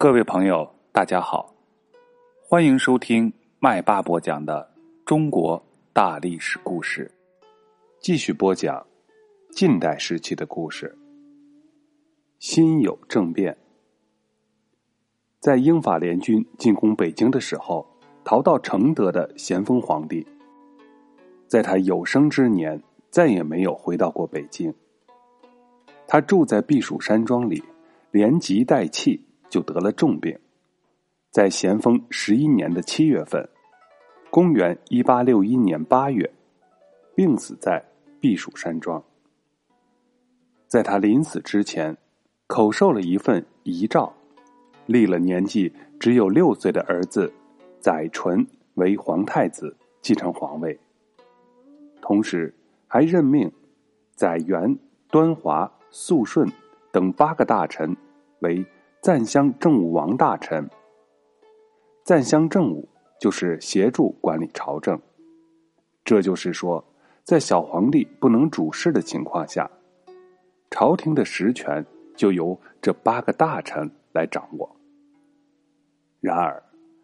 各位朋友，大家好，欢迎收听麦巴播讲的中国大历史故事，继续播讲近代时期的故事。辛酉政变，在英法联军进攻北京的时候，逃到承德的咸丰皇帝，在他有生之年再也没有回到过北京。他住在避暑山庄里，连籍带气。就得了重病，在咸丰十一年的七月份，公元一八六一年八月，病死在避暑山庄。在他临死之前，口授了一份遗诏，立了年纪只有六岁的儿子载淳为皇太子，继承皇位。同时，还任命载元、端华、肃顺等八个大臣为。赞襄政务王大臣，赞襄政务就是协助管理朝政。这就是说，在小皇帝不能主事的情况下，朝廷的实权就由这八个大臣来掌握。然而，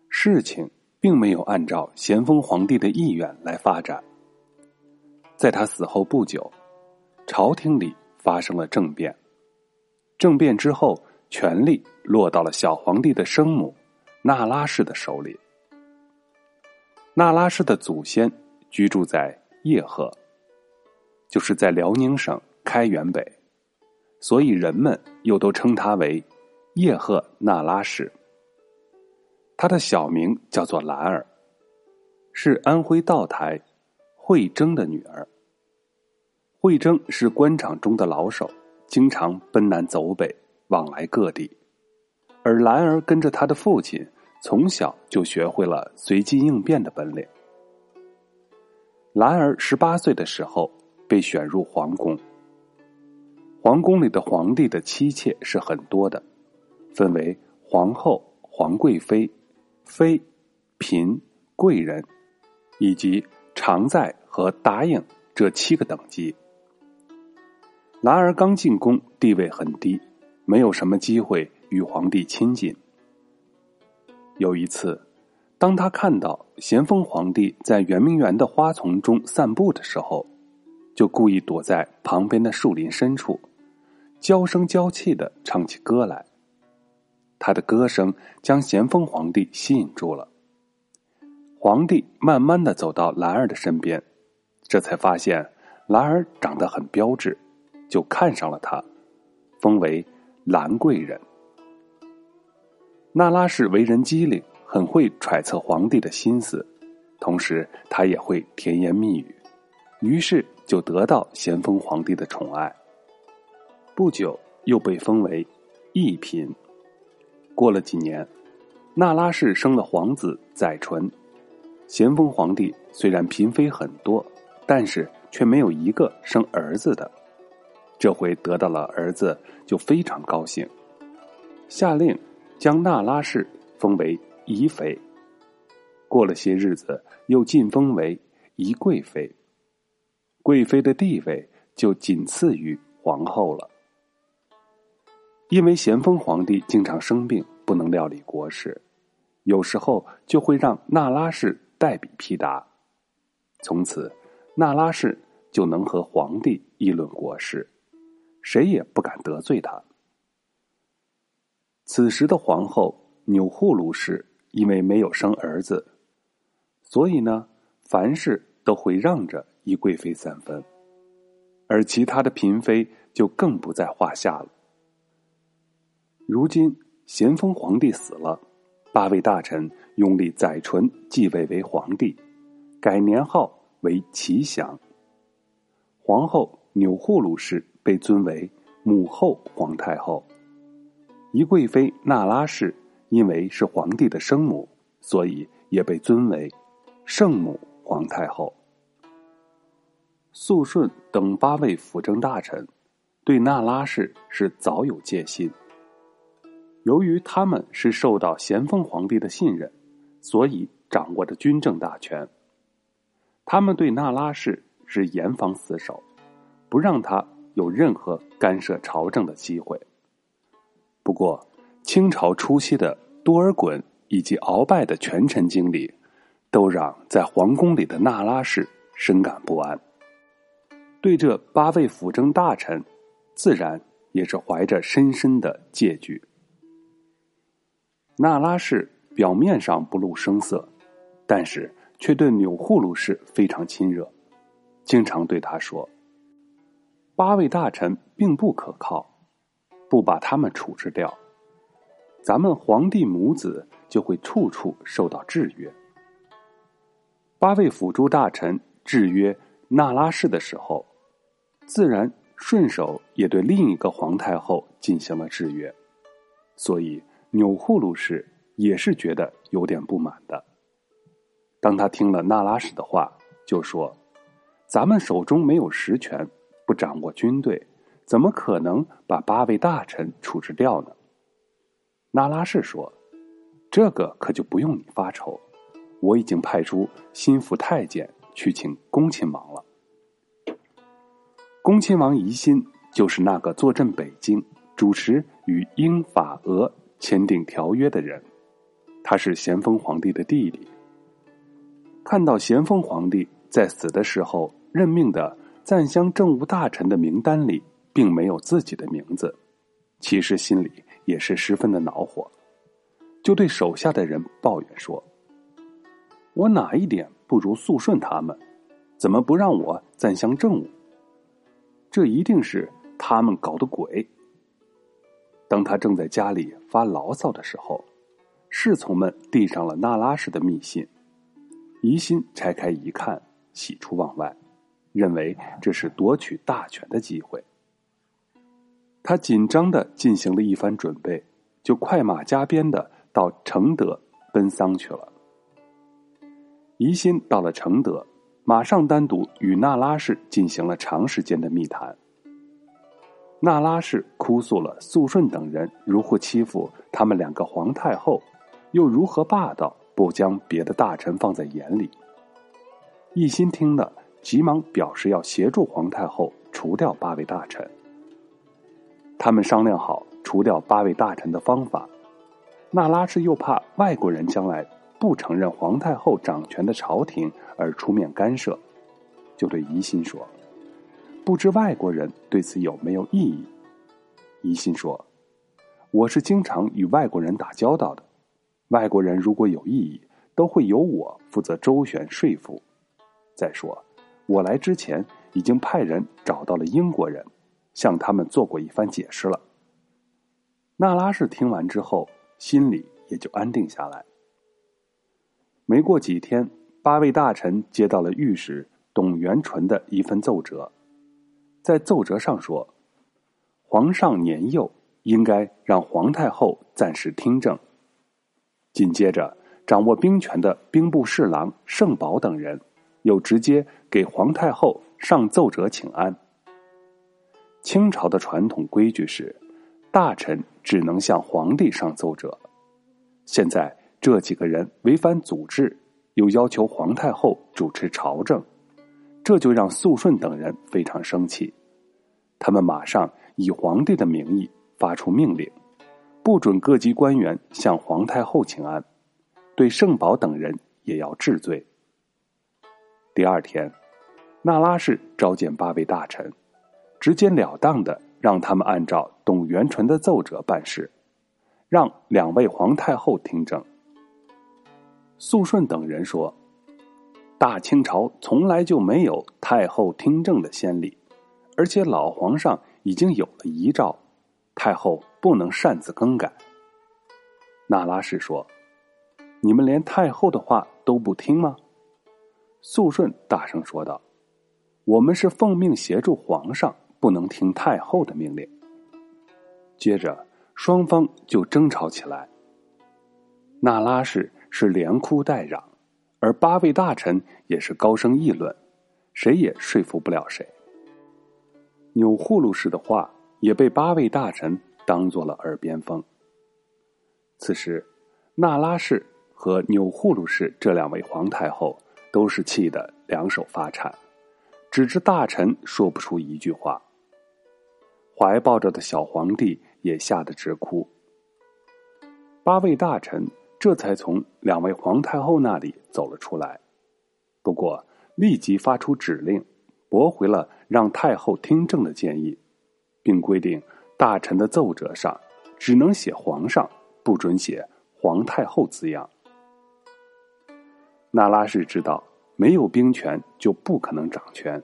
事情并没有按照咸丰皇帝的意愿来发展。在他死后不久，朝廷里发生了政变。政变之后。权力落到了小皇帝的生母那拉氏的手里。那拉氏的祖先居住在叶赫，就是在辽宁省开原北，所以人们又都称他为叶赫那拉氏。他的小名叫做兰儿，是安徽道台惠征的女儿。惠征是官场中的老手，经常奔南走北。往来各地，而兰儿跟着他的父亲，从小就学会了随机应变的本领。兰儿十八岁的时候被选入皇宫。皇宫里的皇帝的妻妾是很多的，分为皇后、皇贵妃、妃、嫔、贵人，以及常在和答应这七个等级。兰儿刚进宫，地位很低。没有什么机会与皇帝亲近。有一次，当他看到咸丰皇帝在圆明园的花丛中散步的时候，就故意躲在旁边的树林深处，娇声娇气的唱起歌来。他的歌声将咸丰皇帝吸引住了。皇帝慢慢的走到兰儿的身边，这才发现兰儿长得很标致，就看上了他，封为。兰贵人，那拉氏为人机灵，很会揣测皇帝的心思，同时他也会甜言蜜语，于是就得到咸丰皇帝的宠爱。不久又被封为一嫔。过了几年，那拉氏生了皇子载淳。咸丰皇帝虽然嫔妃很多，但是却没有一个生儿子的。这回得到了儿子，就非常高兴，下令将那拉氏封为宜妃。过了些日子，又晋封为宜贵妃。贵妃的地位就仅次于皇后了。因为咸丰皇帝经常生病，不能料理国事，有时候就会让那拉氏代笔批答。从此，那拉氏就能和皇帝议论国事。谁也不敢得罪他。此时的皇后钮祜禄氏因为没有生儿子，所以呢，凡事都会让着宜贵妃三分，而其他的嫔妃就更不在话下了。如今咸丰皇帝死了，八位大臣拥立载淳继位为皇帝，改年号为祺祥。皇后钮祜禄氏。被尊为母后皇太后，宜贵妃那拉氏因为是皇帝的生母，所以也被尊为圣母皇太后。肃顺等八位辅政大臣对那拉氏是早有戒心。由于他们是受到咸丰皇帝的信任，所以掌握着军政大权。他们对那拉氏是严防死守，不让他。有任何干涉朝政的机会。不过，清朝初期的多尔衮以及鳌拜的权臣经历，都让在皇宫里的那拉氏深感不安。对这八位辅政大臣，自然也是怀着深深的戒惧。那拉氏表面上不露声色，但是却对钮祜禄氏非常亲热，经常对他说：“八位大臣并不可靠，不把他们处置掉。”咱们皇帝母子就会处处受到制约。八位辅助大臣制约那拉氏的时候，自然顺手也对另一个皇太后进行了制约，所以钮祜禄氏也是觉得有点不满的。当他听了那拉氏的话，就说：“咱们手中没有实权，不掌握军队，怎么可能把八位大臣处置掉呢？”那拉氏说：“这个可就不用你发愁，我已经派出心腹太监去请恭亲王了。恭亲王疑心就是那个坐镇北京、主持与英法俄签订条约的人，他是咸丰皇帝的弟弟。看到咸丰皇帝在死的时候任命的赞襄政务大臣的名单里并没有自己的名字，其实心里。”也是十分的恼火，就对手下的人抱怨说：“我哪一点不如肃顺他们？怎么不让我赞襄政务？这一定是他们搞的鬼。”当他正在家里发牢骚的时候，侍从们递上了那拉氏的密信，疑心拆开一看，喜出望外，认为这是夺取大权的机会。他紧张的进行了一番准备，就快马加鞭的到承德奔丧去了。疑心到了承德，马上单独与那拉氏进行了长时间的密谈。那拉氏哭诉了肃顺等人如何欺负他们两个皇太后，又如何霸道，不将别的大臣放在眼里。一心听了，急忙表示要协助皇太后除掉八位大臣。他们商量好除掉八位大臣的方法，那拉氏又怕外国人将来不承认皇太后掌权的朝廷而出面干涉，就对疑心说：“不知外国人对此有没有异议？”疑心说：“我是经常与外国人打交道的，外国人如果有异议，都会由我负责周旋说服。再说，我来之前已经派人找到了英国人。”向他们做过一番解释了。那拉氏听完之后，心里也就安定下来。没过几天，八位大臣接到了御史董元淳的一份奏折，在奏折上说，皇上年幼，应该让皇太后暂时听政。紧接着，掌握兵权的兵部侍郎盛宝等人，又直接给皇太后上奏折请安。清朝的传统规矩是，大臣只能向皇帝上奏折。现在这几个人违反祖制，又要求皇太后主持朝政，这就让肃顺等人非常生气。他们马上以皇帝的名义发出命令，不准各级官员向皇太后请安，对圣宝等人也要治罪。第二天，那拉氏召见八位大臣。直截了当的让他们按照董元淳的奏折办事，让两位皇太后听政。肃顺等人说：“大清朝从来就没有太后听政的先例，而且老皇上已经有了遗诏，太后不能擅自更改。”那拉氏说：“你们连太后的话都不听吗？”肃顺大声说道：“我们是奉命协助皇上。”不能听太后的命令。接着，双方就争吵起来。那拉氏是连哭带嚷，而八位大臣也是高声议论，谁也说服不了谁。钮祜禄氏的话也被八位大臣当做了耳边风。此时，那拉氏和钮祜禄氏这两位皇太后都是气得两手发颤，只知大臣说不出一句话。怀抱着的小皇帝也吓得直哭。八位大臣这才从两位皇太后那里走了出来，不过立即发出指令，驳回了让太后听政的建议，并规定大臣的奏折上只能写“皇上”，不准写“皇太后”字样。那拉氏知道没有兵权就不可能掌权，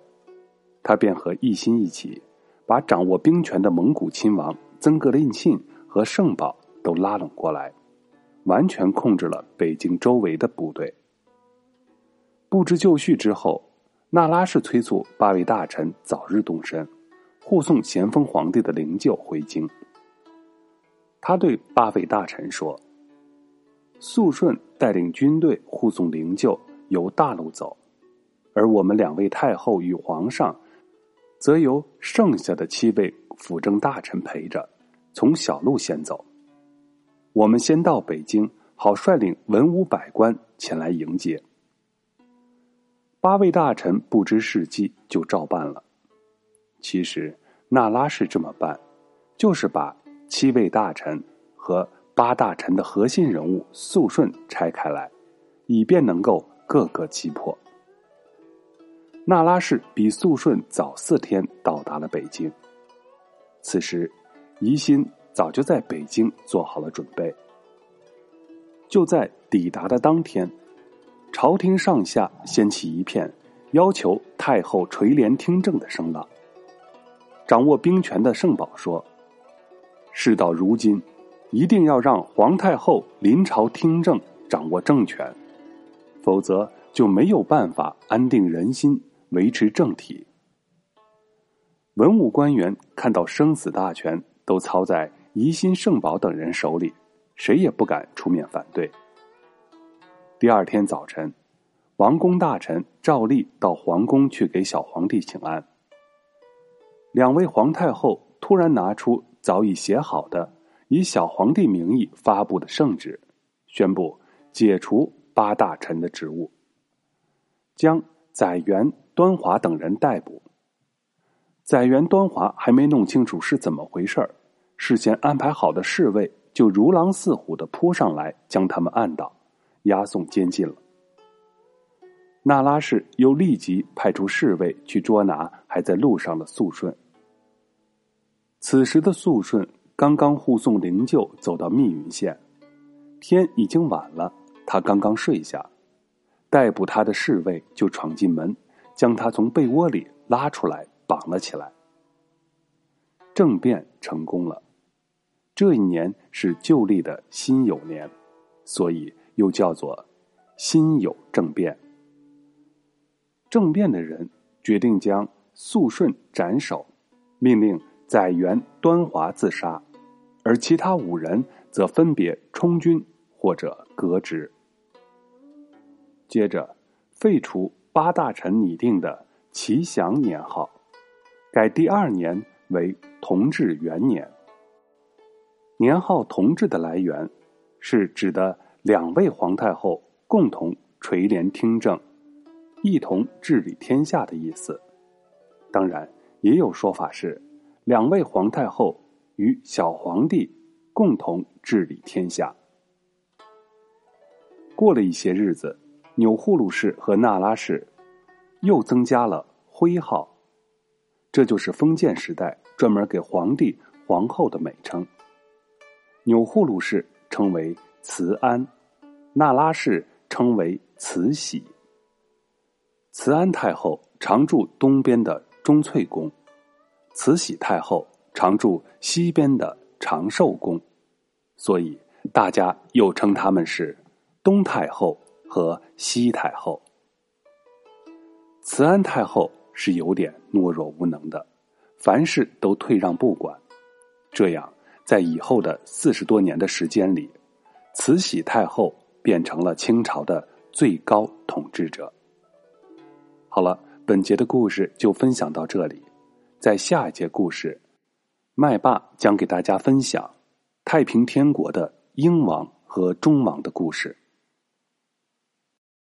他便和奕欣一起，把掌握兵权的蒙古亲王曾格林沁和圣宝都拉拢过来，完全控制了北京周围的部队。布置就绪之后，那拉氏催促八位大臣早日动身，护送咸丰皇帝的灵柩回京。他对八位大臣说。肃顺带领军队护送灵柩由大路走，而我们两位太后与皇上，则由剩下的七位辅政大臣陪着，从小路先走。我们先到北京，好率领文武百官前来迎接。八位大臣不知事迹，就照办了。其实那拉氏这么办，就是把七位大臣和。八大臣的核心人物肃顺拆开来，以便能够各个击破。那拉氏比肃顺早四天到达了北京。此时，疑心早就在北京做好了准备。就在抵达的当天，朝廷上下掀起一片要求太后垂帘听政的声浪。掌握兵权的圣宝说：“事到如今。”一定要让皇太后临朝听政，掌握政权，否则就没有办法安定人心，维持政体。文武官员看到生死大权都操在宜兴圣宝等人手里，谁也不敢出面反对。第二天早晨，王公大臣照例到皇宫去给小皇帝请安。两位皇太后突然拿出早已写好的。以小皇帝名义发布的圣旨，宣布解除八大臣的职务，将载元、端华等人逮捕。载元、端华还没弄清楚是怎么回事事先安排好的侍卫就如狼似虎的扑上来，将他们按倒，押送监禁了。那拉氏又立即派出侍卫去捉拿还在路上的肃顺。此时的肃顺。刚刚护送灵柩走到密云县，天已经晚了。他刚刚睡下，逮捕他的侍卫就闯进门，将他从被窝里拉出来，绑了起来。政变成功了。这一年是旧历的辛酉年，所以又叫做辛酉政变。政变的人决定将肃顺斩首，命令载元、端华自杀。而其他五人则分别充军或者革职。接着，废除八大臣拟定的齐祥年号，改第二年为同治元年。年号同治的来源，是指的两位皇太后共同垂帘听政，一同治理天下的意思。当然，也有说法是两位皇太后。与小皇帝共同治理天下。过了一些日子，钮祜禄氏和那拉氏又增加了徽号，这就是封建时代专门给皇帝、皇后的美称。钮祜禄氏称为慈安，那拉氏称为慈禧。慈安太后常驻东边的钟粹宫，慈禧太后。常驻西边的长寿宫，所以大家又称他们是东太后和西太后。慈安太后是有点懦弱无能的，凡事都退让不管。这样，在以后的四十多年的时间里，慈禧太后变成了清朝的最高统治者。好了，本节的故事就分享到这里，在下一节故事。麦霸将给大家分享太平天国的英王和中王的故事。